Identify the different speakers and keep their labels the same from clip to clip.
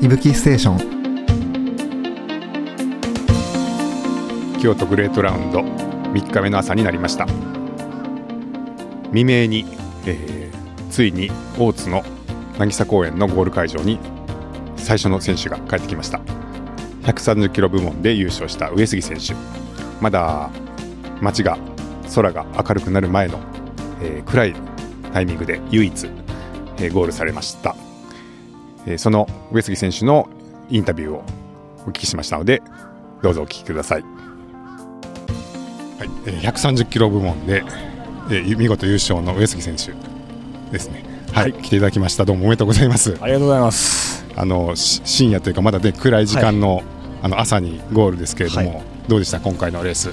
Speaker 1: いぶきステーション。
Speaker 2: 京都グレートラウンド。3日目の朝になりました。未明に、えーついに大津の渚公園のゴール会場に最初の選手が帰ってきました。130キロ部門で優勝した上杉選手。まだ街が空が明るくなる前の、えー暗いタイミングで唯一、えーゴールされました、えーその上杉選手のインタビューをお聞きしましたのでどうぞお聞きくださいはい、えー130キロ部門で、えー見事優勝の上杉選手ですね。はい、来ていただきました。どうもおめでとうございます。
Speaker 3: ありがとうございます。
Speaker 2: あのし深夜というかまだね暗い時間の、あの朝にゴールですけれども、
Speaker 3: はい
Speaker 2: どうでした？今回のレース。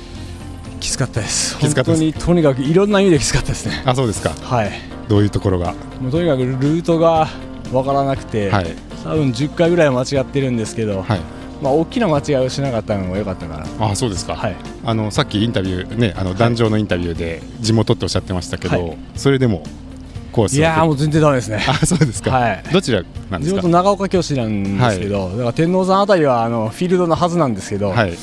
Speaker 3: きつかったです。
Speaker 2: きつかったです
Speaker 3: 本当にとにかくいろんな意味できつかったですね。
Speaker 2: あ、そうですか。
Speaker 3: はい。
Speaker 2: どういうところが？
Speaker 3: もうとにかくルートがわからなくて、
Speaker 2: はい
Speaker 3: 多分10回ぐらい間違ってるんですけど、
Speaker 2: はい。
Speaker 3: まあ大きな間違いをしなかったのが良かったかな。
Speaker 2: あ、そうですか。
Speaker 3: はい。
Speaker 2: あのさっきインタビューね、あの壇上のインタビューで地元っておっしゃってましたけど、
Speaker 3: はい
Speaker 2: それでもコースを
Speaker 3: いやーもう全然ダメですね。
Speaker 2: あ、そうですか。
Speaker 3: はい
Speaker 2: どちらなんですか？
Speaker 3: 地元。長岡教師なんですけど、だから天王山あたりはあのフィールドのはずなんですけど、
Speaker 2: はい。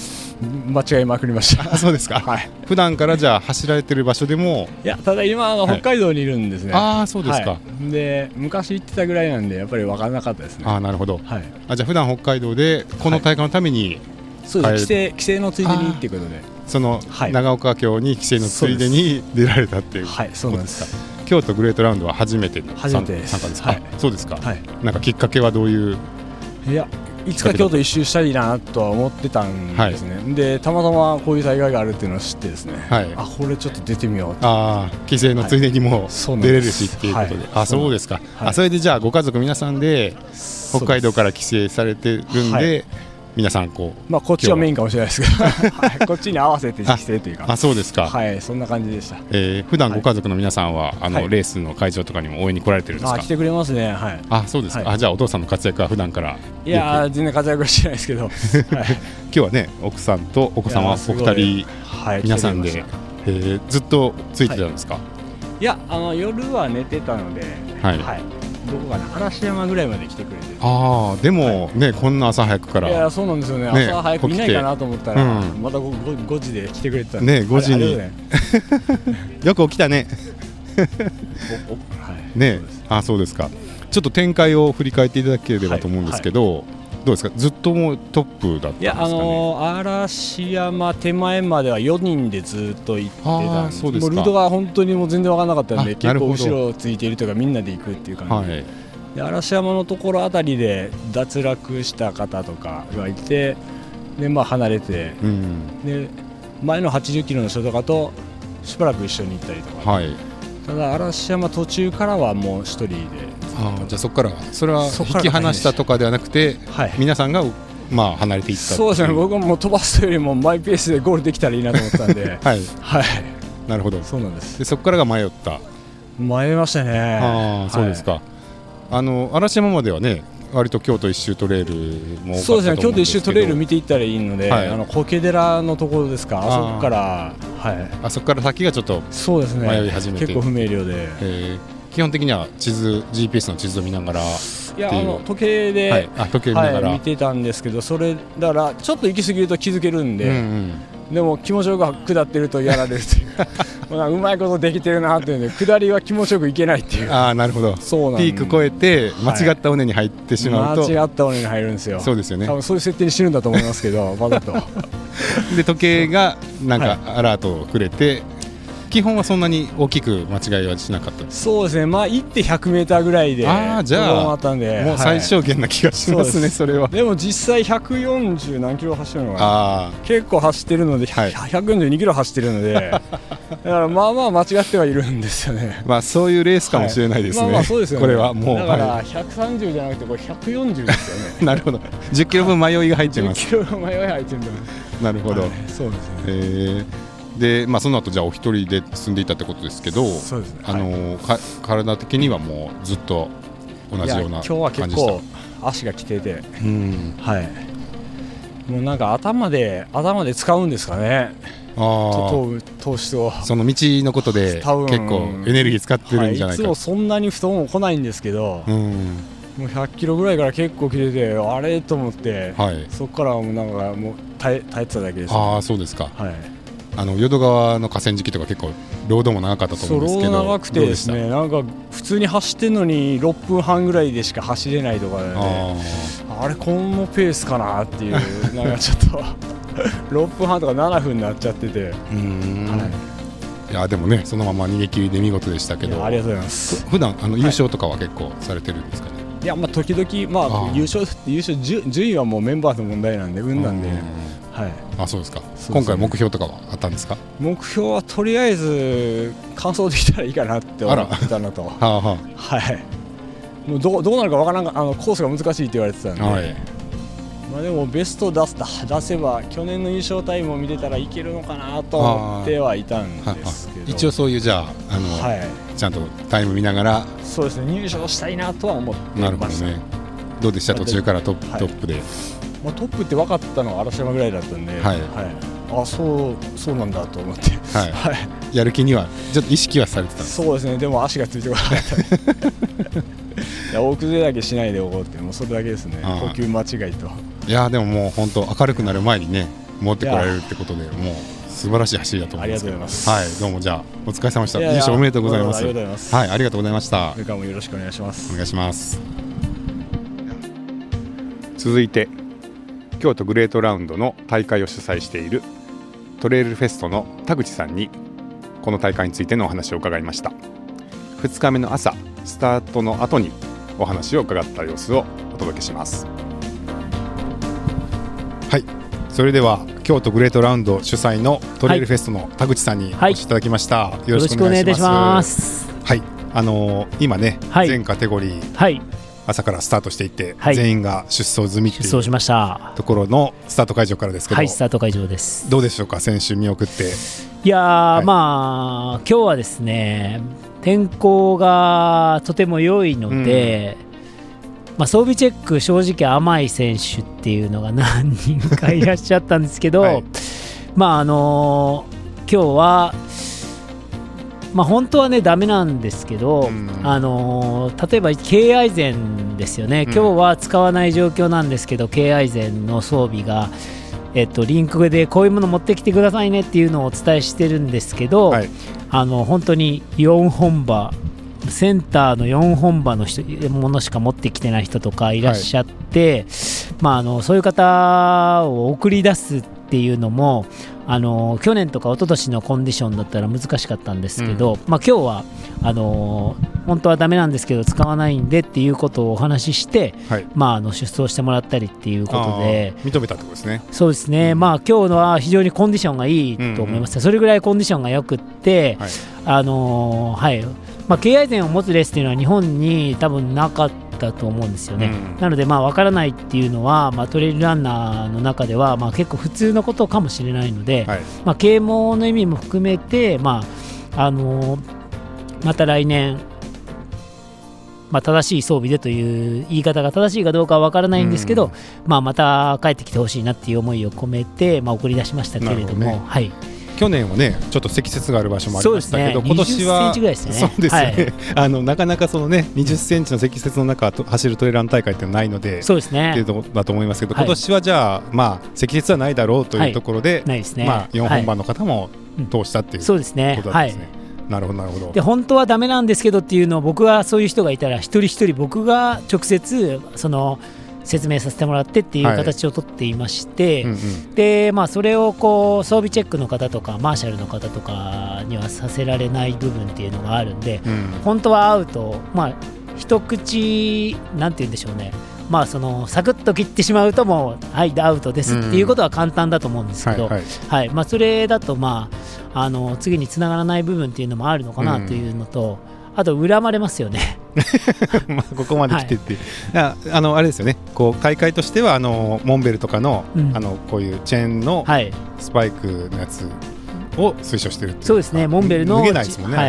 Speaker 3: 間違いまくりました。
Speaker 2: あ、そうですか。
Speaker 3: はい。
Speaker 2: 普段からじゃあ走られてる場所でも、
Speaker 3: いやただ今あの
Speaker 2: はい
Speaker 3: 北海道にいるんですね。
Speaker 2: ああそうですか。
Speaker 3: はいで昔行ってたぐらいなんでやっぱり分からなかったですね。
Speaker 2: ああなるほど。
Speaker 3: はい。
Speaker 2: あじゃあ普段北海道でこの大会のために、
Speaker 3: そうです。規制規制のついでにっていうことで。
Speaker 2: その
Speaker 3: はい
Speaker 2: 長岡京に規制のついでに出られたっていう
Speaker 3: はい、そうなんです。
Speaker 2: 京都グレートラウンドは初めての
Speaker 3: 初めてです
Speaker 2: 参加ですか、
Speaker 3: はい
Speaker 2: そうですか、
Speaker 3: はい。
Speaker 2: なんかきっかけはどういう？
Speaker 3: いや、いつか京都一周したいなとは思ってたんですね。で、たまたまこういう大会があるっていうのを知ってですね。
Speaker 2: はい
Speaker 3: あ、これちょっと出てみようと。
Speaker 2: ああ規制のついでにも
Speaker 3: そう
Speaker 2: 出れる
Speaker 3: す
Speaker 2: しっていうことで、
Speaker 3: はい
Speaker 2: あそうですか、
Speaker 3: はい
Speaker 2: あそれでじゃあご家族皆さんで北海道から
Speaker 3: ら。
Speaker 2: 帰省されてるんで、
Speaker 3: はい
Speaker 2: 皆さんこう
Speaker 3: まあ、こっちはメインかもしれないですけど、はい。こっちに合わせて規制というか。
Speaker 2: あそうですか、
Speaker 3: はい、そんな感じでした。
Speaker 2: えー普段ご家族の皆さんは、あの
Speaker 3: はい。
Speaker 2: レースの会場とかにも応援に来られてるんですか？
Speaker 3: あ、来てくれますね。はい。
Speaker 2: あそうですか、
Speaker 3: はい。
Speaker 2: あじゃあお父さんの活躍は普段から
Speaker 3: いやー、全然活躍はしてないですけど。はい。
Speaker 2: 今日はね奥さんとお子様お二人
Speaker 3: はい、
Speaker 2: 皆さんで。えーずっとついてたんですか、
Speaker 3: たい。や、あの夜は寝てたので。
Speaker 2: はい
Speaker 3: どこかな、嵐山ぐらいまで来てくれて。
Speaker 2: ああでも、ねこんな朝早くから。
Speaker 3: いやそうなんですよね。
Speaker 2: ね
Speaker 3: 朝早くいないかなと思ったら、
Speaker 2: うん
Speaker 3: また 5, 5時で来てくれてた
Speaker 2: ね5時に。よく起きたね。
Speaker 3: はい。
Speaker 2: ねあそうですか。ちょっと展開を振り返っていただければと思うんですけど、どうですか？ずっともうトップだったんですかね？
Speaker 3: いやあのー嵐山手前までは4人でずっと行ってた
Speaker 2: あ
Speaker 3: ん
Speaker 2: ーそうです
Speaker 3: ルートが本当にもう全然分からなかったんで結構後ろついているというかみんなで行くっていう感じ、
Speaker 2: はい。
Speaker 3: で嵐山のところあたりで脱落した方とかがいてで、まあ、離れて。
Speaker 2: うん。
Speaker 3: で前の80キロの人とかとしばらく一緒に行ったりとか。
Speaker 2: はい。
Speaker 3: ただ嵐山途中からはもう一人で
Speaker 2: あーじゃあそこからはそれは引き離したとかではなくて
Speaker 3: はい。
Speaker 2: 皆さんがまあ離れていった
Speaker 3: そうですね。僕はもう飛ばすというよりもマイペースでゴールできたらいいなと思ったんで。
Speaker 2: はい。
Speaker 3: はい。
Speaker 2: なるほど。
Speaker 3: そうなんです。
Speaker 2: でそこからが迷った。
Speaker 3: 迷いましたね。
Speaker 2: ああそうですか、あの嵐山まではね割と京都一周トレイルも
Speaker 3: そうですね。京都一周トレイル見ていったらいいので、
Speaker 2: はい。
Speaker 3: あの苔寺のところですか。あそこからはい。
Speaker 2: あそこから先がちょっと、
Speaker 3: そうですね。
Speaker 2: 迷い始めて。
Speaker 3: 結構不明瞭で。
Speaker 2: えー基本的には地図 GPS の地図を見ながら、
Speaker 3: いやあの時計で、
Speaker 2: はい、あ時計見ながら、
Speaker 3: はい見てたんですけどそれだからちょっと行き過ぎると気づけるんで、
Speaker 2: うんうん。
Speaker 3: でも気持ちよく下ってるとやられるという。まあうまいことできてるなっていうんで下りは気持ちよくいけないっていう。
Speaker 2: ああなるほど。
Speaker 3: そうなん
Speaker 2: ピーク超えて
Speaker 3: はい。
Speaker 2: 間違った尾根に入ってしまうと、
Speaker 3: 間違った尾根に入るんですよ。
Speaker 2: そうですよね。
Speaker 3: 多分そういう設定にしてるんだと思いますけどわざと。
Speaker 2: で時計がなんかアラートをくれて、基本はそんなに大きく間違いはしなかった。
Speaker 3: そうですね。まあ行って100メーターぐらいで
Speaker 2: あーじゃあ
Speaker 3: ったんで。
Speaker 2: もう最小限な気がしますね、
Speaker 3: そうです
Speaker 2: それは。
Speaker 3: でも実際140何キロ走るのかな
Speaker 2: あ
Speaker 3: 結構走ってるので、
Speaker 2: はい。
Speaker 3: 142キロ走ってるので だからまあまあ間違ってはいるんですよね。
Speaker 2: あまあそういうレースかもしれないですね、
Speaker 3: まあまあそうですよね。
Speaker 2: これはもう
Speaker 3: だから
Speaker 2: は
Speaker 3: 130じゃなくてこれ140ですよね。
Speaker 2: い、なるほど。10キロ分迷いが入ってま
Speaker 3: 10
Speaker 2: す
Speaker 3: キロの迷い入ってるんだ
Speaker 2: なるほど、
Speaker 3: はいそうですね。
Speaker 2: えーでまあその後じゃあお一人で住んでいたってことですけどあのか体的にはもうずっと同じような
Speaker 3: 今日は
Speaker 2: 感じでした。
Speaker 3: 結構足がきてて
Speaker 2: うん。
Speaker 3: はい。もうなんか頭で頭で使うんですかね。
Speaker 2: あ
Speaker 3: と投資と
Speaker 2: あその道のことで結構エネルギー使ってるんじゃないか、
Speaker 3: はい、いつもそんなに太もも来ないんですけど、
Speaker 2: うん。
Speaker 3: もう100キロぐらいから結構切れてあれ？と思って、
Speaker 2: はい。
Speaker 3: そこからはもうなんかもう耐え耐えてただけです、
Speaker 2: ああそうですか。
Speaker 3: はい、
Speaker 2: あの淀川の河川敷とか結構ロードも長かったと思うんですけど。
Speaker 3: ド長くてですねなんか普通に走ってんのに6分半ぐらいでしか走れないとかで、あれこのペースかなっていう なんかちょっと6分半とか7分になっちゃってて、はい。
Speaker 2: い、やでもねそのまま逃げ切りで見事でしたけ
Speaker 3: い
Speaker 2: ど
Speaker 3: やありがとうございます。
Speaker 2: 普段あの優勝とかは結構されてるんですかね、
Speaker 3: いやまあ時々まあ優勝優勝順順位はもうメンバーの問題なんで運なんで、
Speaker 2: うん
Speaker 3: はい、
Speaker 2: あそうですか。
Speaker 3: ね。
Speaker 2: 今回目標とかはあったんですか？
Speaker 3: 目標はとりあえず完走できたらいいかなって思ってたのと。
Speaker 2: はあは
Speaker 3: はい。もうどうどうなるかわからんがあのコースが難しいって言われてたんで、
Speaker 2: あはい。
Speaker 3: まあ、でもベスト出す出せば去年の優勝タイムを見てたらいけるのかなと思ってはいたん
Speaker 2: は
Speaker 3: ですけど。
Speaker 2: 一応そういうじゃああの、
Speaker 3: はい。
Speaker 2: ちゃんとタイム見ながら。
Speaker 3: そうですね。入賞したいなとは思ってました
Speaker 2: なるほどね。どうでした？途中からトップ,、
Speaker 3: はい。
Speaker 2: トップで
Speaker 3: まあ、トップって分かったのは嵐山ぐらいだったんで、
Speaker 2: はい。
Speaker 3: あそうそうなんだと思って、
Speaker 2: はい。
Speaker 3: はい、
Speaker 2: やる気にはちょっと意識はされてた
Speaker 3: そうですね。でも足がついてこなかった。いや大崩れだけしないでおこうってもうそれだけですね。呼吸間違いと。
Speaker 2: いやでももう本当明るくなる前にね持ってこられるってことでもう素晴らしい走りだと思います
Speaker 3: ありがとうございます。
Speaker 2: はい。どうもじゃあお疲れ様でした。優勝おめでとうございます。
Speaker 3: どうもありがとうございます。
Speaker 2: はいありがとうございました。
Speaker 3: これからもよろしくお願いします。
Speaker 2: お願いします。
Speaker 1: 続いて京都グレートラウンドの大会を主催しているトレイルフェストの田口さんにこの大会についてのお話を伺いました。2日目の朝スタートの後にお話を伺った様子をお届けします。
Speaker 2: はい。それでは京都グレートラウンド主催のトレイルフェストの田口さんにお
Speaker 4: はい。
Speaker 2: 越しいただきました、よ
Speaker 4: よろしくお願いいたします。
Speaker 2: はい。あのー今ね、
Speaker 4: はい。
Speaker 2: 全カテゴリー
Speaker 4: はい、
Speaker 2: 朝からスタートしていて、
Speaker 4: はい。
Speaker 2: 全員が出走済み
Speaker 4: 出走しました。
Speaker 2: ところのスタート会場からですけど、
Speaker 4: はい、スタート会場です。
Speaker 2: どうでしょうか？選手見送って。
Speaker 4: いやー、
Speaker 2: い。
Speaker 4: まあ、今日はですね、天候がとても良いので、まあ、装備チェック、正直甘い選手っていうのが何人かいらっしゃったんですけど、
Speaker 2: はい。
Speaker 4: まあ、あのー今日は、まあ、本当はね、ダメなんですけど、
Speaker 2: うん。
Speaker 4: あのー例えばイゼンですよね、
Speaker 2: うん。
Speaker 4: 今日は使わない状況なんですけどイゼンの装備が、えっと、リンクでこういうもの持ってきてくださいねっていうのをお伝えしてるんですけど、
Speaker 2: はい。
Speaker 4: あの本当に4本馬センターの4本馬の人ものしか持ってきてない人とかいらっしゃって、まあ、あのそういう方を送り出すっていうのもあの去年とか一昨年のコンディションだったら難しかったんですけど、まあ、今日はあの本当はダメなんですけど使わないんでっていうことをお話しして、
Speaker 2: はい。
Speaker 4: まあ、あの出走してもらったりっていうことで。
Speaker 2: 認めたってことですね。
Speaker 4: そうですね、まあ今日のは非常にコンディションがいいと思います、それぐらいコンディションが良くって、
Speaker 2: はい。
Speaker 4: あのーはい。まあ、経愛点を持つレースっていうのは日本に多分なかったと思うんですよね。
Speaker 2: うん。
Speaker 4: なので、まあ、分からないっていうのは、まあ、トレイルランナーの中では、まあ、結構普通のことかもしれないので、
Speaker 2: はい。
Speaker 4: まあ、啓蒙の意味も含めて、まああのーまた来年、まあ、正しい装備でという言い方が正しいかどうかは分からないんですけど、
Speaker 2: うん。
Speaker 4: まあ、また帰ってきてほしいなっていう思いを込めて、まあ、送り出しましたけれども
Speaker 2: どね。
Speaker 4: はい、
Speaker 2: 去年はねちょっと積雪がある場所もありましたけど、
Speaker 4: ね。
Speaker 2: 今年は
Speaker 4: 20センチぐらいですよね。
Speaker 2: そうですよね、
Speaker 4: はい。
Speaker 2: あのなかなかそのね20センチの積雪の中と走るトレラン大会っていうのはないので
Speaker 4: そうです
Speaker 2: っていう
Speaker 4: ね
Speaker 2: ところだと思いますけど、
Speaker 4: はい。
Speaker 2: 今年はじゃあまあ積雪はないだろうというところで、
Speaker 4: ないですね、
Speaker 2: まあ4
Speaker 4: はい
Speaker 2: 本番の方も
Speaker 4: うん
Speaker 2: 通したっていう
Speaker 4: そうですね。
Speaker 2: ことですね。
Speaker 4: はい。
Speaker 2: なるほどなるほど。
Speaker 4: で。本当はダメなんですけどっていうのを僕はそういう人がいたら一人一人僕が直接その説明させてもらってっていう
Speaker 2: はい。
Speaker 4: 形をとっていまして、
Speaker 2: うんうん。
Speaker 4: でまあ、それをこう装備チェックの方とかマーシャルの方とかにはさせられない部分っていうのがあるんで
Speaker 2: うん。
Speaker 4: 本当は会うと、まあ、一口なんて言うんでしょうね。まあそのサクッと切ってしまうともうはいアウトですっていうことは簡単だと思うんですけど、
Speaker 2: はいはい。
Speaker 4: はい。まあ、それだと、まあ、あの次につながらない部分っていうのもあるのかなというのと、あと恨まれますよね。
Speaker 2: まあここまで来てって。い。う、ああのあれですよね。こう大会としてはあのモンベルとかの,、
Speaker 4: うん。
Speaker 2: あのこういうチェーンの
Speaker 4: はい、
Speaker 2: スパイクのやつを推奨してる
Speaker 4: そうですね、モンベルの
Speaker 2: ね、
Speaker 4: は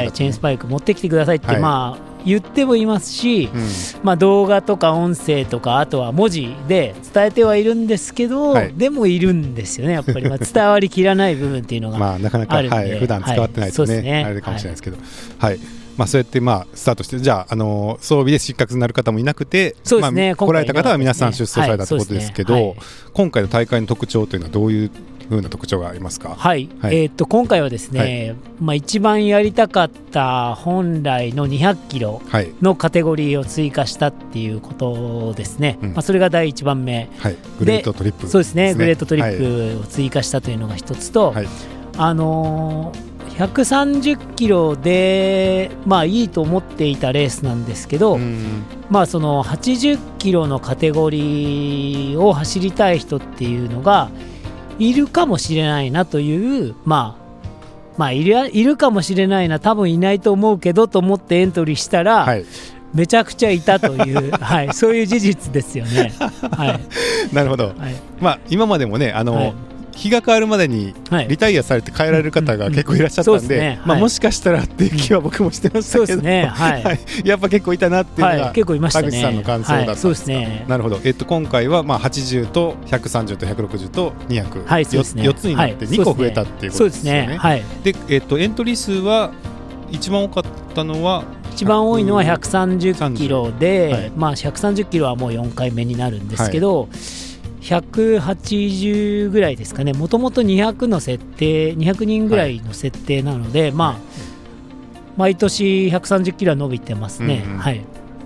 Speaker 4: い、
Speaker 2: と
Speaker 4: チェーンスパイク持ってきてくださいって、
Speaker 2: はい。
Speaker 4: まあ、言ってもいますし、
Speaker 2: うん。
Speaker 4: まあ、動画とか音声とかあとは文字で伝えてはいるんですけど、
Speaker 2: はい。
Speaker 4: でもいるんですよねやっぱり、まあ、伝わりきらない部分っていうのが、
Speaker 2: まあなかなか、はい、普段使ってないとね,、
Speaker 4: はい。ね。
Speaker 2: あれかもしれないですけど、はいまあ、そうやってまあスタートしてじゃあ、あの装備で失格になる方もいなくて
Speaker 4: そうですね、
Speaker 2: まあ、来られた方は皆さん出走されたということですけど、はいねはい、今回の大会の特徴というのはどういうふうな特徴がありますか、
Speaker 4: はい、はい、えー、っと今回はですね、まあ、一番やりたかった本来の200キロのカテゴリーを追加したっていうことですね、まあ、それが第1番目、
Speaker 2: グレートトリップ、
Speaker 4: ね、そうですねグレートトリップを追加したというのが一つと、あのー130キロで、まあ、いいと思っていたレースなんですけど、まあ、その80キロのカテゴリーを走りたい人っていうのがいるかもしれないなという、まあ、まあいるいるかもしれないな多分いないと思うけどと思ってエントリーしたら、はい、めちゃくちゃいたという、はい、そういう事実ですよね。はい、
Speaker 2: なるほど、はい、まあ、今までもねあの、はい日が変わるまでにリタイアされて帰られる方が結構いらっしゃったんで、まあ、もしかしたらっていう気は僕もしてましたけど、ね。はい、やっぱ結構いたなっていうのが、
Speaker 4: 結構いました
Speaker 2: ね、田口さんの感想だったんですか、ね、なるほど、えっと、今回はまあ80と130と160と200、はい、4, 4つになって2個増えたっていうことですね。で、えっと、エントリー数は一番多かったのは
Speaker 4: 一番多いのは130キロで、はい、まあ、130キロはもう4回目になるんですけど、はい180ぐらいですかね、もともと200の設定、200人ぐらいの設定なので、はい、まあ、毎年130キロは伸びてますね。うんうん、はい。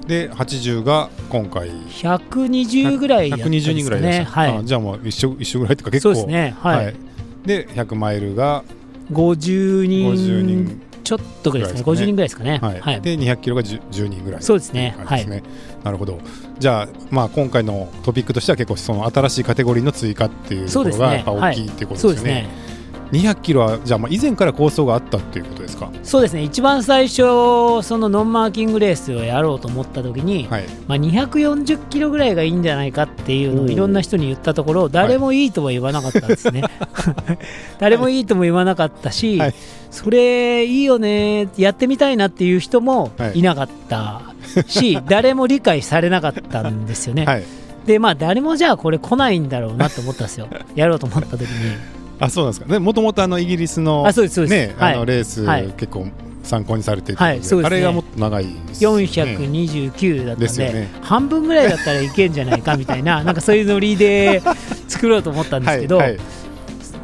Speaker 2: で80が今回。
Speaker 4: 120ぐらいやったんですかね、120人ぐらいでした、
Speaker 2: はい、じゃあもう一緒一緒ぐらいとか結構。
Speaker 4: そうですね。はい、はい、
Speaker 2: で100マイルが
Speaker 4: 50人 ,50 人ちょっとぐらいですね、50人ぐらいですかね。
Speaker 2: はい、はい、で、200キロが 10, 10人ぐらい、
Speaker 4: そうですね。はい、
Speaker 2: なるほど。じゃあ、まあ、今回のトピックとしては、結構、その新しいカテゴリーの追加っていうところが、やっぱ大きいっていうことですよね。200キロはじゃあまあ以前から構想があったっていうことですか？
Speaker 4: そうですね。一番最初そのノンマーキングレースをやろうと思った時に、はい、まあ、240キロぐらいがいいんじゃないかっていうのをいろんな人に言ったところ誰もいいとは言わなかったんですね、はい、誰もいいとも言わなかったし、はい、それいいよねやってみたいなっていう人もい。なかったし、誰も理解されなかったんですよね、でまあ誰もじゃあこれ来ないんだろうなと思ったんですよ。やろうと思った時に。
Speaker 2: あそうなんですか。ねもともとあのイギリスの
Speaker 4: あそうですそうです、
Speaker 2: ねあのレース、はい、結構参考にされてはいそうです、ね、あれがもっと長いですね。
Speaker 4: 429だったんで、ね、半分ぐらいだったらいけんじゃないかみたいな なんかそういうノリで 作ろうと思ったんですけど、はいはい、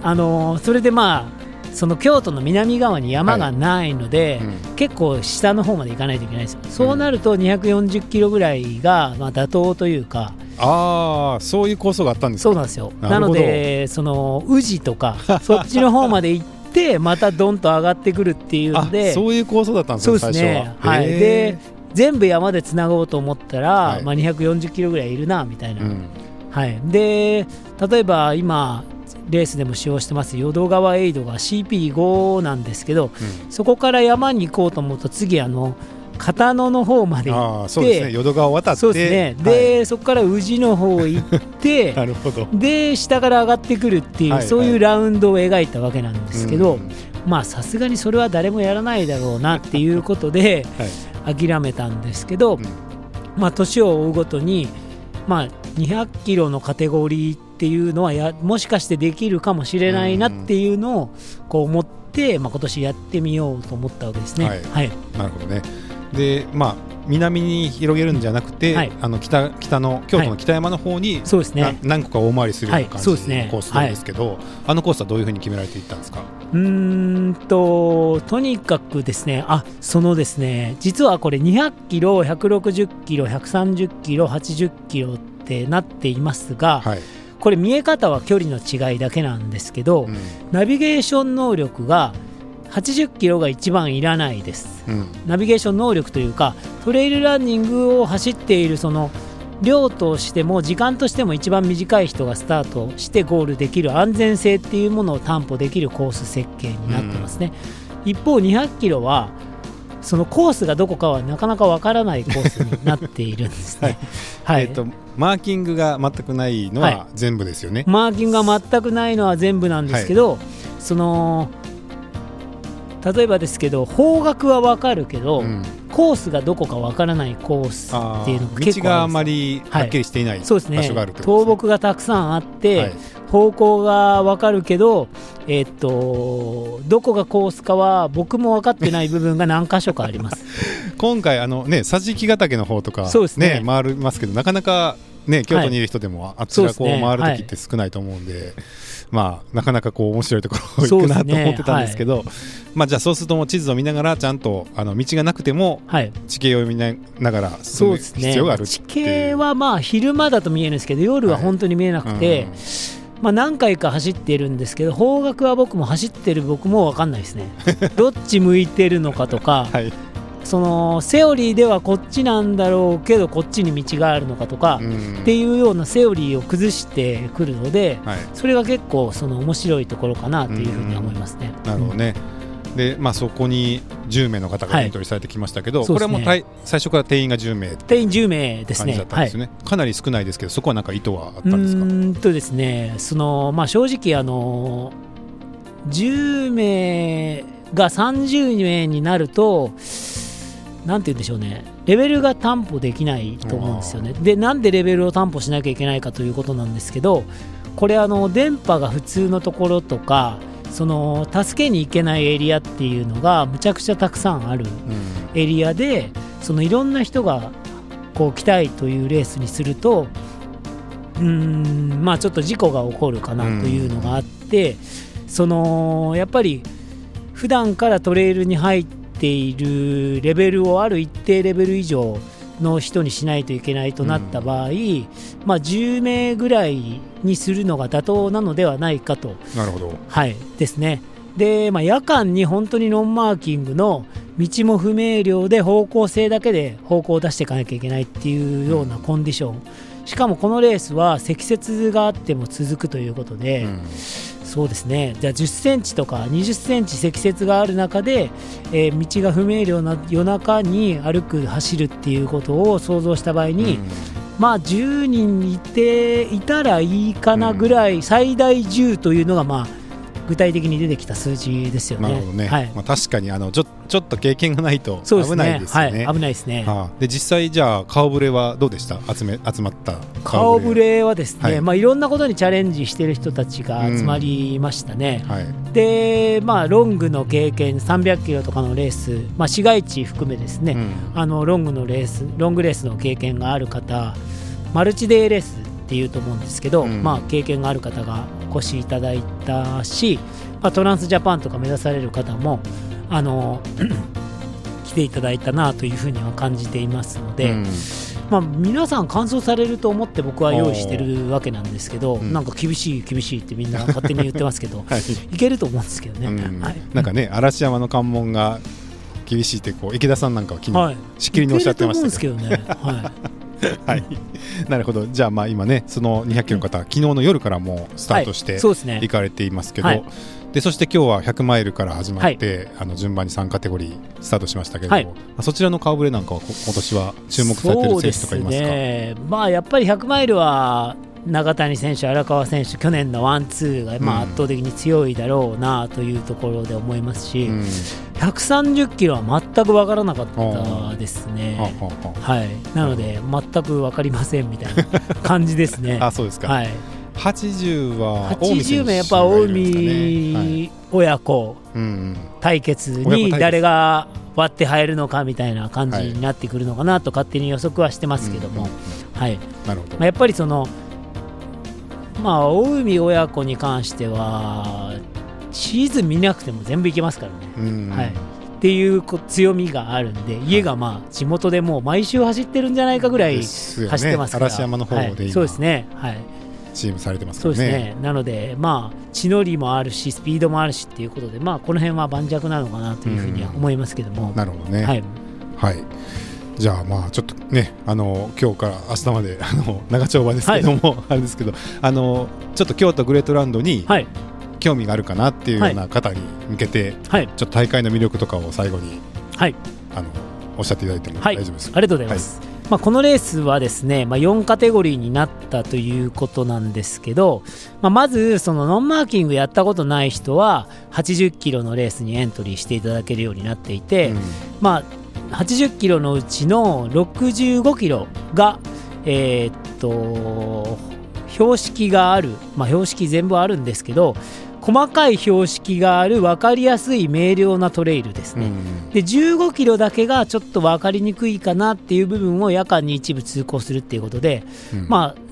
Speaker 4: あのそれでまあその京都の南側に山がないので、はいうん、結構下の方まで行かないといけないですよ、そうなると240キロぐらいがまあ妥当というか、
Speaker 2: ああそういう構想があったんです
Speaker 4: そうなんですよ。なのでその宇治とか そっちの方まで行ってまたどんと上がってくるっていうので
Speaker 2: そういう構想だったんですねそうですね。
Speaker 4: は。い。で全部山でつなごうと思ったら、はい、まあ、240キロぐらいいるなみたいな、うん、はい、で例えば今レースでも使用してます淀川エイドが CP5 なんですけど、うん、そこから山に行こうと思うと次あの片野の方まで行ってそうですね。
Speaker 2: 淀川渡って
Speaker 4: そうですね。で、はい、そこから宇治の方行って
Speaker 2: なるほど。
Speaker 4: で下から上がってくるっていう、はいはい、そういうラウンドを描いたわけなんですけど、まあさすがにそれは誰もやらないだろうなっていうことで、諦めたんですけど、うん、まあ年を追うごとにまあ200キロのカテゴリーっていうのはやもしかしてできるかもしれないなっていうのをこう思って、まあ、今年やってみようと思ったわけですね。
Speaker 2: はい、はい、なるほどねでまあ南に広げるんじゃなくて、はい、あの北北の京都の北山の方に、はい、そうですね。何個か大回りするような感じのコースなんですけど、はい、あのコースはどういうふうに決められていったんですか？
Speaker 4: うんととにかくですね。あそのですね実はこれ200キロ160キロ130キロ80キロってなっていますが、はい、これ見え方は距離の違いだけなんですけど、うん、ナビゲーション能力が80キロが一番いらないです、うん、ナビゲーション能力というかトレイルランニングを走っているその量としても時間としても一番短い人がスタートしてゴールできる安全性っていうものを担保できるコース設計になってますね、うん、一方200キロはそのコースがどこかはなかなかわからないコースになっているんですね。
Speaker 2: はい、えっ、ー、とマーキングが全くないのは全部ですよね。
Speaker 4: はい、マーキングが全くないのは全部なんですけど、はい、その例えばですけど方角は分かるけど、うん、コースがどこか分からないコースっていうのが
Speaker 2: 結構道があまりはっきりしていない、はい、そうですね。
Speaker 4: 倒木がたくさんあって、はい、方向が分かるけど、えー、っとどこがコースかは僕も分かってない部分が何箇所かあります。
Speaker 2: 今回あのね桟敷ヶ岳の方とか
Speaker 4: そうですね、
Speaker 2: ね、回りますけどなかなかね京都にいる人でもあちらこう回る時って少ないと思うんで、はい、まあなかなかこう面白いところ行くなと思ってたんですけど、ね。はい、まあじゃあそうするとも地図を見ながらちゃんとあの道がなくても地形を見ながら進む必要がある、ね、
Speaker 4: 地形はまあ昼間だと見えるんですけど夜は本当に見えなくて、はいうん。まあ、何回か走ってるんですけど方角は僕も走ってる僕も分かんないですね。どっち向いてるのかとか、はい、そのセオリーではこっちなんだろうけどこっちに道があるのかとかっていうようなセオリーを崩してくるので、はい、それが結構その面白いところかなというふうに思いますね。
Speaker 2: なるほどね、でまあ、そこに10名の方がエントリーされてきましたけど、はい、これはもう、ね、最初から定員が10名
Speaker 4: 定員10名ですね、
Speaker 2: ね。はい、かなり少ないですけどそこはなんか意図はあったんですか？
Speaker 4: うんとですねその、まあ、正直あの10名が30名になるとなんて言うんでしょうね。レベルが担保できないと思うんですよね。でなんでレベルを担保しなきゃいけないかということなんですけどこれあの電波が普通のところとかその助けに行けないエリアっていうのがむちゃくちゃたくさんあるエリアで、そのいろんな人がこう来たいというレースにするとうんまあちょっと事故が起こるかなというのがあって、そのやっぱり普段からトレイルに入っているレベルをある一定レベル以上の人にしないといけないとなった場合、うん、まあ、10名ぐらいにするのが妥当なのではないかと。
Speaker 2: なるほど、
Speaker 4: はい。ですね。で、まあ、夜間に本当にノンマーキングの道も不明瞭で方向性だけで方向を出していかなきゃいけないっていうようなコンディション、しかもこのレースは積雪があっても続くということで、うんそうですね。じゃあ10センチとか20センチ積雪がある中で、えー、道が不明瞭な夜中に歩く走るっていうことを想像した場合に、うん、まあ10人いていたらいいかなぐらい、うん、最大10というのがまあ具体的に出てきた数字ですよね。なるほどね。
Speaker 2: はい、まあ確かにあのちょちょっと経験がないと危ないですよね。ね
Speaker 4: はい、危ないですね。
Speaker 2: ああで実際じゃあ顔ぶれはどうでした？集め集まった
Speaker 4: 顔ぶれはですね、はい、まあいろんなことにチャレンジしている人たちが集まりましたね。はい、でまあロングの経験300キロとかのレース、まあ市街地含めですね、うん、あのロングのレースロングレースの経験がある方、マルチデーレースっていうと思うんですけど、うん、まあ経験がある方がお越しいただいたし、まあ、トランスジャパンとか目指される方もあの 来ていただいたなというふうには感じていますので、うん、まあ、皆さん完走されると思って僕は用意してるわけなんですけど、なんか厳しい厳しいってみんな勝手に言ってますけど、はい、いけると思うんですけどね、うん。はい、
Speaker 2: なんかね嵐山の関門が厳しいってこう池田さんなんかは昨日、はい、しきりにおっしゃってましたけど。ね。はい はい、なるほど、じゃあ、まあ今ね、その200キロの方、昨日の夜からもうスタートして行かれていますけど、はい。でそして今日は100マイルから始まって、はい、あの順番に3カテゴリースタートしましたけど、はい、そちらの顔ぶれなんかは今年は注目されている選手とかいますか、ね、
Speaker 4: まあ、やっぱり100マイルは永谷選手、荒川選手、去年のワンツーがまあ圧倒的に強いだろうなというところで思いますし、うん、130キロは全く分からなかったですね、はい、なので、全く分かりませんみたいな感じですね。
Speaker 2: あそうですか、
Speaker 4: はい。
Speaker 2: 80は
Speaker 4: 80名やっぱ近江親子対決に誰が割って入るのかみたいな感じになってくるのかなと勝手に予測はしてますけども、はい。なるほど。やっぱりそのまあ近江親子に関してはシーズン見なくても全部いけますからね。はい。っていう強みがあるんで家がまあ地元でもう毎週走ってるんじゃないかぐらい走ってますから、
Speaker 2: 嵐山の方で、
Speaker 4: そうですね。はい。
Speaker 2: チームされてますからね。そうですね。
Speaker 4: なので、まあ、地の利もあるし、スピードもあるしっていうことで、まあ、この辺は盤石なのかなというふうには思いますけども。
Speaker 2: なるほどね。はい、はいじゃあまあちょっとねあの今日から明日まで あの長丁場ですけども、はい、あれですけどあのちょっと京都グレートランドに、はい、興味があるかなっていうような方に向けて、はい、ちょっと大会の魅力とかを最後に、はい、あのおっしゃっていただいても大丈夫ですか、
Speaker 4: ありがとうございます、まあ、このレースはですね、まあ、4カテゴリーになったということなんですけど、まあ、まずそのノンマーキングやったことない人は80キロのレースにエントリーしていただけるようになっていて、うん、まあ、80キロのうちの65キロが、えー、っと標識がある、まあ、標識全部あるんですけど細かい標識がある分かりやすい明瞭なトレイルですね、で15キロだけがちょっと分かりにくいかなっていう部分を夜間に一部通行するっていうことで、うん、まあ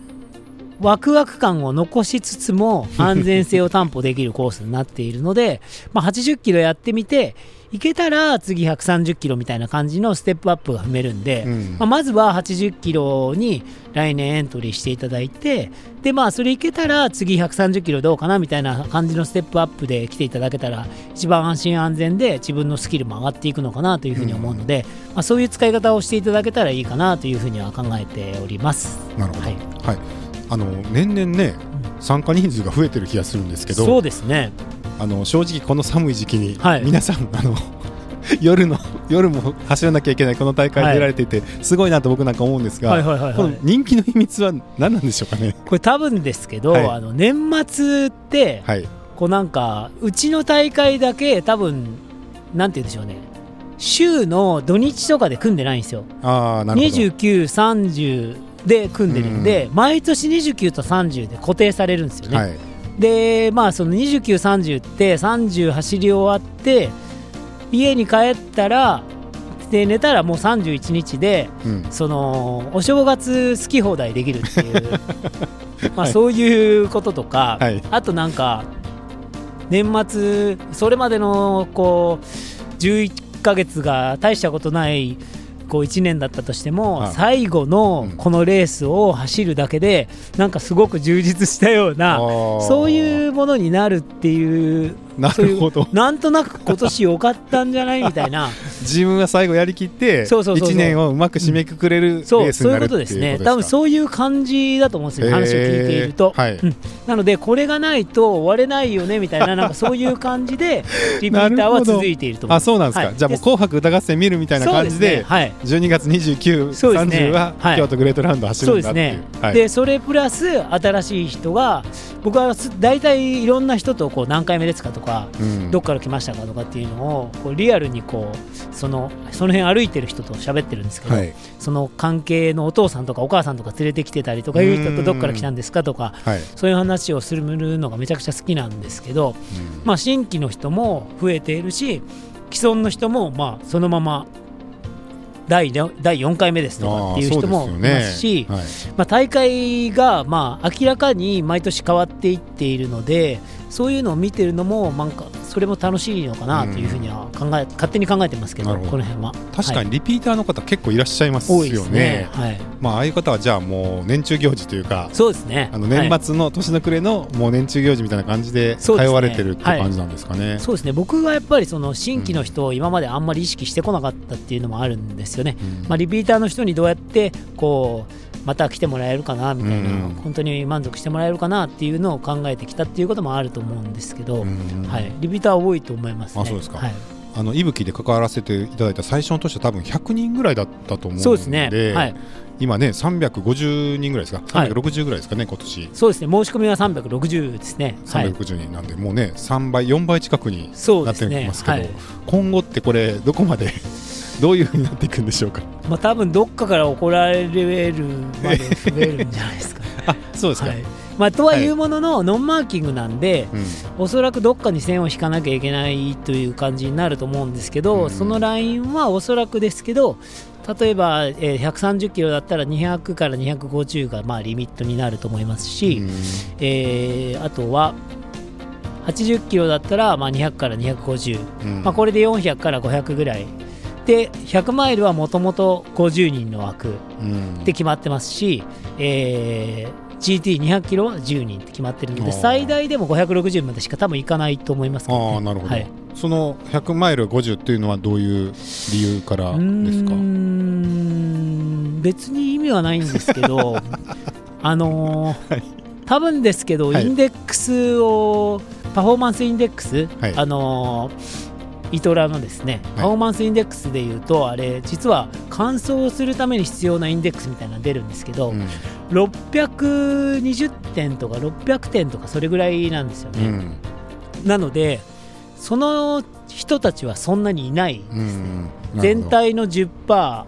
Speaker 4: ワクワク感を残しつつも安全性を担保できるコースになっているので、まあ、80キロやってみていけたら次130キロみたいな感じのステップアップが踏めるんで、うん、まあ、まずは80キロに来年エントリーしていただいてでまあそれいけたら次130キロどうかなみたいな感じのステップアップで来ていただけたら一番安心安全で自分のスキルも上がっていくのかなというふうに思うので、うん、まあ、そういう使い方をしていただけたらいいかなというふうには考えております。
Speaker 2: なるほど、はい、はい、あの年々ね参加人数が増えてる気がするんですけど。
Speaker 4: そうですね
Speaker 2: あの正直この寒い時期に、皆さんあの 夜の夜も走らなきゃいけないこの大会に出られていて、はい、すごいなと僕なんか思うんですが、はいはいはいはい、この人気の秘密は何なんでしょうかね？
Speaker 4: これ多分ですけど、はい、あの年末って、はい、こうなんかうちの大会だけ多分なんて言うんでしょうね。週の土日とかで組んでないんですよ。あなるほど。29、30で組んでるんで、うん、毎年29と30で固定されるんですよね。はい、でまあその29、30って30走り終わって家に帰ったらで寝たらもう31日で、うん、そのお正月好き放題できるっていう。まあそういうこととか、はい、あとなんか年末それまでのこう11か月が大したことないこう1年だったとしても最後のこのレースを走るだけでなんかすごく充実したようなそういうものになるっていう
Speaker 2: なるほど。
Speaker 4: なんとなく今年よかったんじゃないみたいな。
Speaker 2: 自分が最後やりきって1年をうまく締めくくれるそうそういうことですね。
Speaker 4: 多分そういう感じだと思うんですよ話を聞いていると、はい。うん、なのでこれがないと終われないよねみたいななんかそういう感じで リピーターは続いていると思
Speaker 2: あそうなんですか、はい、じゃあもう「紅白歌合戦」見るみたいな感じでで、ね。はい、12月29、30は京都グレートラウンド走るんだっていう。そうですね、
Speaker 4: でそれプラス新しい人が僕は大体いろんな人とこう何回目ですかとか、うん、どっから来ましたかとかっていうのをこうリアルにこうそのその辺歩いてる人と喋ってるんですけど、はい、その関係のお父さんとかお母さんとか連れてきてたりとかいう人とどっから来たんですかとか、はい、そういう話をするのがめちゃくちゃ好きなんですけど、うん、まあ、新規の人も増えているし既存の人もまあそのまま第第4回目ですとかっていう人もいますし、ねはい、まあ、大会がまあ明らかに毎年変わっていっているのでそういうのを見てるのもなんかそれも楽しいのかなというふうには考え、勝手に考えてますけどこの辺は。
Speaker 2: 確かにリピーターの方、結構いらっしゃいますよね、ね。はい。まあ、ああいう方はじゃあもう年中行事というか
Speaker 4: そうですね。
Speaker 2: あの年末の年の暮れのもう年中行事みたいな感じで通われてるって感じなんですかね。
Speaker 4: そうですね。僕はやっぱりその新規の人を今まであんまり意識してこなかったっていうのもあるんですよね、うん、まあ、リピーターの人にどうやってこうまた来てもらえるかなみたいな、うん、本当に満足してもらえるかなっていうのを考えてきたっていうこともあると思うんですけど、うん、はい、リピーター多いと思いますね。あそうですか、はい。
Speaker 2: あのいぶきで関わらせていただいた最初の年は多分100人ぐらいだったと思うのでそうですね、はい、今ね350人ぐらいですか？360ぐらいですかね、はい、今年。
Speaker 4: そうですね。申し込みは360ですね。
Speaker 2: 360人なんで、はい、もうね3倍4倍近くになってますけど、ね。はい、今後ってこれどこまでどういうふうになっていくんでしょうか？
Speaker 4: まあ多分どっかから怒られるまで増えるんじゃないですか、
Speaker 2: あ、そうですか。
Speaker 4: はい、まあ、とはいうものの、ノンマーキングなんで、うん、おそらくどっかに線を引かなきゃいけないという感じになると思うんですけど、うん、そのラインはおそらくですけど例えば、えー、130キロだったら200から250がまあリミットになると思いますし、うん、えー、あとは80キロだったらまあ200から250、うん、まあ、これで400から500ぐらいで100マイルはもともと50人の枠で決まってますし、うん、えー、GT200 キロは10人って決まってるので最大でも560までしか多分いかないと思いますけど、ね、
Speaker 2: あなるほど、はい、その100マイル50っていうのはどういう理由からですか？
Speaker 4: 別に意味はないんですけど あのーはい、多分ですけど、インデックスをパフォーマンスインデックス、はい、あのー ITRA のですね、パフォーマンスインデックスでいうと、あれ、実は完走するために必要なインデックスみたいなの出るんですけど、うん、620点とか600点とか、それぐらいなんですよね。うん、なので、その人たちはそんなにいないですね。全体の10%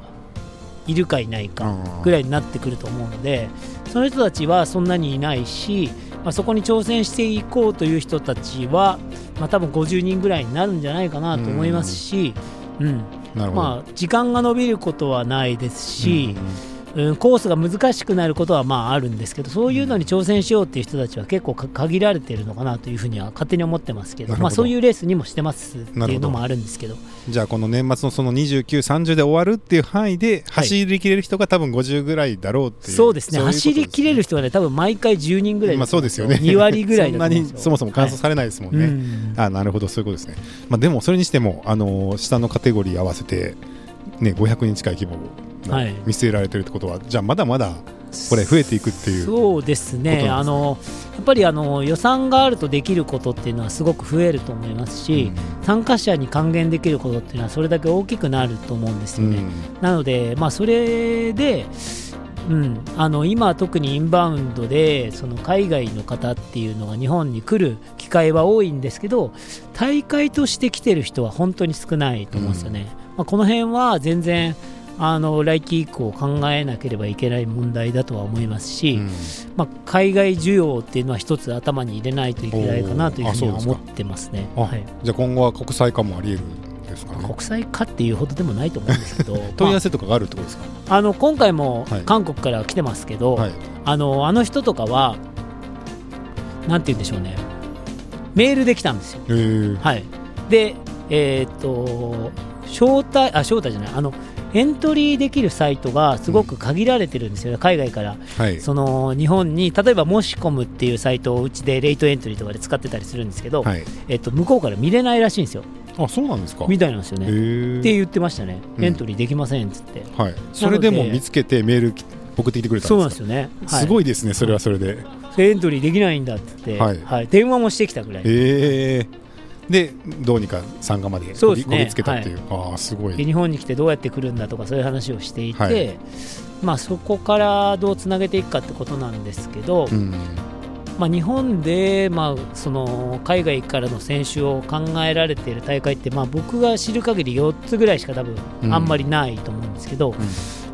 Speaker 4: いるかいないかぐらいになってくると思うのでその人たちはそんなにいないし、まあ、そこに挑戦していこうという人たちは、まあ、多分50人ぐらいになるんじゃないかなと思いますし、うん、まあ、時間が延びることはないですし、うん、コースが難しくなることはまああるんですけどそういうのに挑戦しようっていう人たちは結構限られているのかなというふうには勝手に思ってますけどまあ、そういうレースにもしてますっていうのもあるんですけど。
Speaker 2: じゃあこの年末のその29、30で終わるっていう範囲で走りきれる人が多分50ぐらいだろうっていう、はい、
Speaker 4: そうですね。走りきれる人はね多分毎回10人ぐらい
Speaker 2: まあそうですよね。
Speaker 4: 2割ぐらい
Speaker 2: そんなにそもそも乾燥されないですもんね、はい、あなるほど。そういうことですね、まあ、でもそれにしてもあの下のカテゴリー合わせてね、500人近い規模見据えられてるってことは、はい、じゃあまだまだこれ増えていくっていう
Speaker 4: そうですね、ね、あのやっぱりあの予算があるとできることっていうのはすごく増えると思いますし、うん、参加者に還元できることっていうのはそれだけ大きくなると思うんですよね。うん、なので、まあ、それでうん、あの今、特にインバウンドでその海外の方っていうのが日本に来る機会は多いんですけど大会として来てる人は本当に少ないと思うんですよね。うん。まあ、この辺は全然あの来期以降考えなければいけない問題だとは思いますし、うん、まあ、海外需要っていうのは一つ頭に入れないといけないかなというふうには思ってますね。
Speaker 2: はい、じゃあ今後は国際化もあり得るんですか、ね、
Speaker 4: 国際化っていうほどでもないと思うんですけど
Speaker 2: 問い合わせとかがあるってことですか、
Speaker 4: あ、の今回も韓国から来てますけど、はい、あのあの人とかはなんて言うんでしょうね。メールで来たんですよ。はい、でえー、っと招待あ招待じゃない。あのエントリーできるサイトがすごく限られてるんですよ、ね、うん、海外から、はい、その日本に例えば申し込むっていうサイトをうちでレイトエントリーとかで使ってたりするんですけど、はい、えっと、向こうから見れないらしいんですよ。
Speaker 2: あそうなんですか。
Speaker 4: みたいなんですよね。って言ってましたね、エントリーできませんっつって、
Speaker 2: はい、それでも見つけてメール送ってきてくれた
Speaker 4: そうなんですよね、
Speaker 2: はい、すごいですね、それはそれで。
Speaker 4: エントリーできないんだって、はい。はい、電話もしてきたぐらい。
Speaker 2: えーでどうにか参加までこぎ,、ね、つけたっていう、はい、あすごい。
Speaker 4: 日本に来てどうやって来るんだとかそういう話をしていて、はい、まあ、そこからどうつなげていくかってことなんですけど、うん、まあ、日本で、まあ、その海外からの選手を考えられている大会って、まあ、僕が知る限り4つぐらいしか多分あんまりないと思うんですけど、うんうん、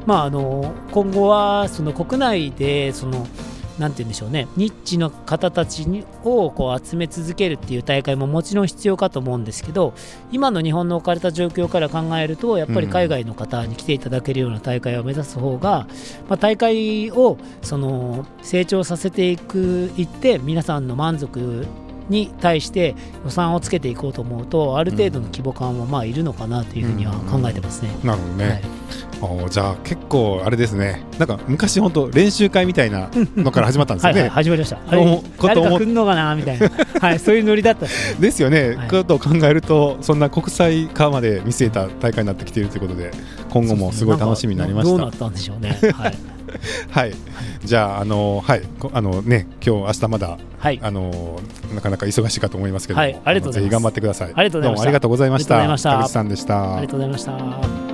Speaker 4: まあ、あの今後はその国内でそのなんて言うんでしょうね。ニッチの方たちをこう集め続けるっていう大会ももちろん必要かと思うんですけど今の日本の置かれた状況から考えるとやっぱり海外の方に来ていただけるような大会を目指す方が、まあ、大会をその成長させていくいって皆さんの満足に対して予算をつけていこうと思うとある程度の規模感はまあいるのかなというふうには考えてますね。
Speaker 2: なるほどね、はい、じゃあ結構あれですね。なんか昔本当練習会みたいなのから始まったんですよね。はい、
Speaker 4: 始まりました。あれ誰か来るのかなみたいな、はい、そういうノリだったです
Speaker 2: ね。ですよね、はい、ことを考えるとそんな国際化まで見据えた大会になってきているということで今後もすごい楽しみになりました、
Speaker 4: どうなったんでしょうね。はい。
Speaker 2: はい、じゃあ、あのはい、あのね、今日明日まだ、はい、あのなかなか忙しいかと思いますけど、はい、ありがとうございます。ぜひ頑張ってください。ありがとうございました。どうもありがとうございました。田口さんでした。
Speaker 4: ありがとうございました。